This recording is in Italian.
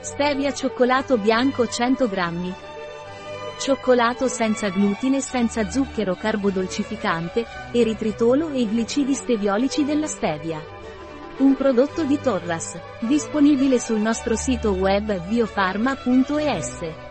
Stevia cioccolato bianco 100 grammi. Cioccolato senza glutine senza zucchero carbodolcificante, eritritolo e i glicidi steviolici della stevia. Un prodotto di Torras, disponibile sul nostro sito web biofarma.es.